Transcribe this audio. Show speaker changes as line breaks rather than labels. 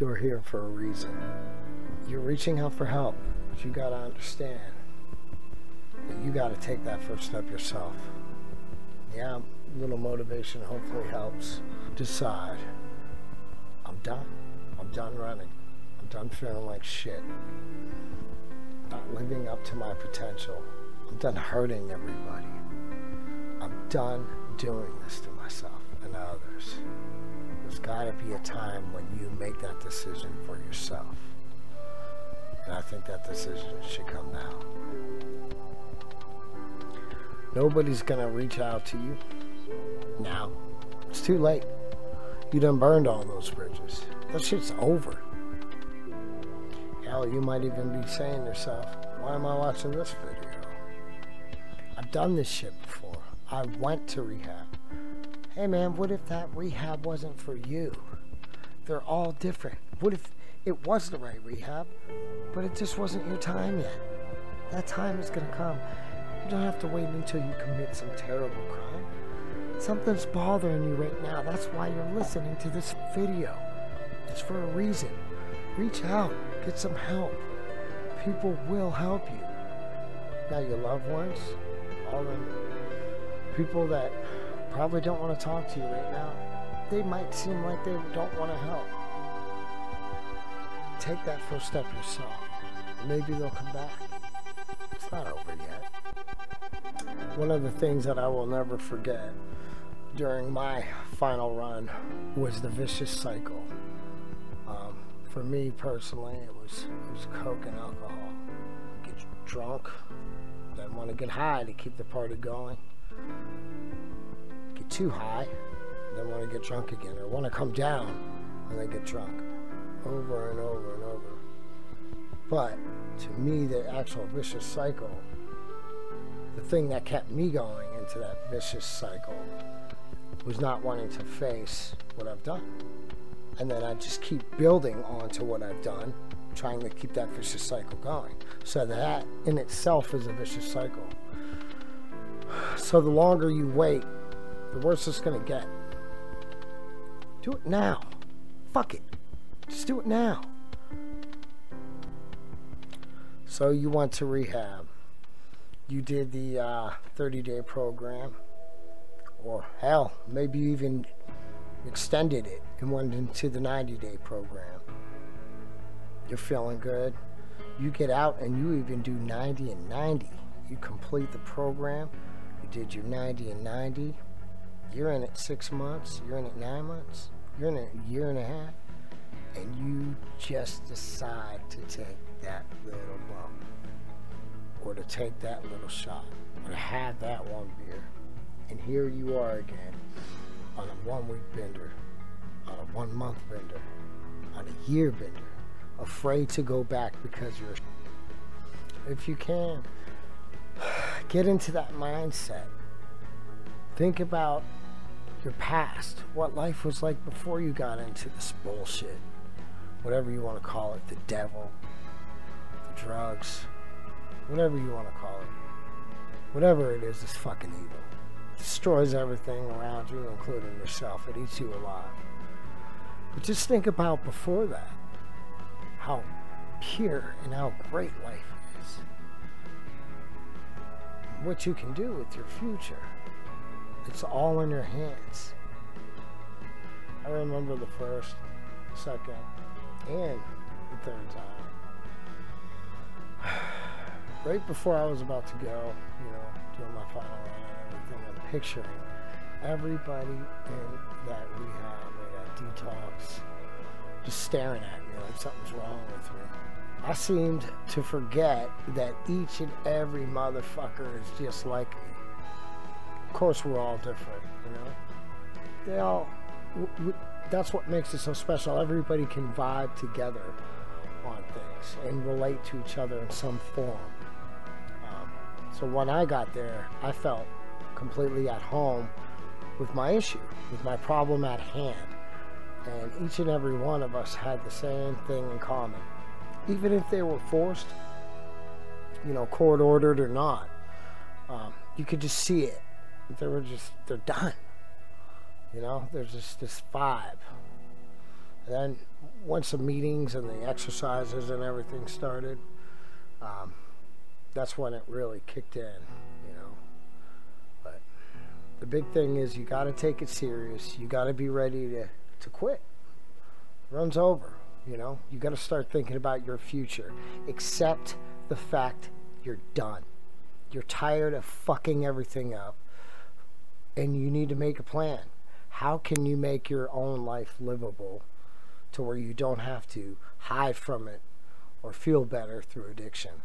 You're here for a reason. You're reaching out for help, but you gotta understand that you gotta take that first step yourself. Yeah, a little motivation hopefully helps. Decide. I'm done. I'm done running. I'm done feeling like shit. Not living up to my potential. I'm done hurting everybody. I'm done doing this to myself and others. Got to be a time when you make that decision for yourself. And I think that decision should come now. Nobody's going to reach out to you now. It's too late. You done burned all those bridges. That shit's over. Hell, you might even be saying to yourself, why am I watching this video? I've done this shit before. I went to rehab. Hey man, what if that rehab wasn't for you? They're all different. What if it was the right rehab, but it just wasn't your time yet? That time is gonna come. You don't have to wait until you commit some terrible crime. Something's bothering you right now. That's why you're listening to this video. It's for a reason. Reach out, get some help. People will help you. Now, your loved ones, all the people that probably don't want to talk to you right now, they might seem like they don't want to help. Take that first step yourself. Maybe they'll come back. It's not over yet. One of the things that I will never forget during my final run was the vicious cycle. Um, for me personally, it was it was coke and alcohol. Get drunk, then want to get high to keep the party going. Too high, then want to get drunk again, or want to come down and then get drunk, over and over and over. But to me, the actual vicious cycle, the thing that kept me going into that vicious cycle was not wanting to face what I've done. And then I just keep building onto what I've done, trying to keep that vicious cycle going. So that in itself is a vicious cycle. So the longer you wait, the worse it's to get. Do it now. Fuck it. Just do it now. So you went to rehab. You did the uh, 30 day program or hell, maybe you even extended it and went into the 90 day program. You're feeling good. You get out and you even do 90 and 90. You complete the program. You did your 90 and 90. You're in it six months. You're in it nine months. You're in it a year and a half. And you just decide to take that little bump or to take that little shot or to have that one beer and here you are again on a one week bender, on a one month bender, on a year bender, afraid to go back because you're. If you can, get into that mindset. Think about your past, what life was like before you got into this bullshit. Whatever you want to call it, the devil, the drugs, whatever you want to call it. Whatever it is, it's fucking evil destroys everything around you, including yourself. It eats you alive. But just think about before that how pure and how great life is. What you can do with your future. It's all in your hands. I remember the first, second, and the third time. right before I was about to go, you know, doing my final run picturing everybody in that rehab or that detox just staring at me like something's wrong with me. I seemed to forget that each and every motherfucker is just like me. Of course, we're all different, you know. They all. that's what makes it so special. Everybody can vibe together on things and relate to each other in some form. Um, so when I got there, I felt completely at home with my issue, with my problem at hand. And each and every one of us had the same thing in common. Even if they were forced, you know, court ordered or not, um, you could just see it. They were just, they're done. You know, there's just this vibe. And then once the meetings and the exercises and everything started, um, that's when it really kicked in, you know. But the big thing is you got to take it serious. You got to be ready to, to quit. Runs over, you know. You got to start thinking about your future. Accept the fact you're done. You're tired of fucking everything up and you need to make a plan. How can you make your own life livable to where you don't have to hide from it or feel better through addiction?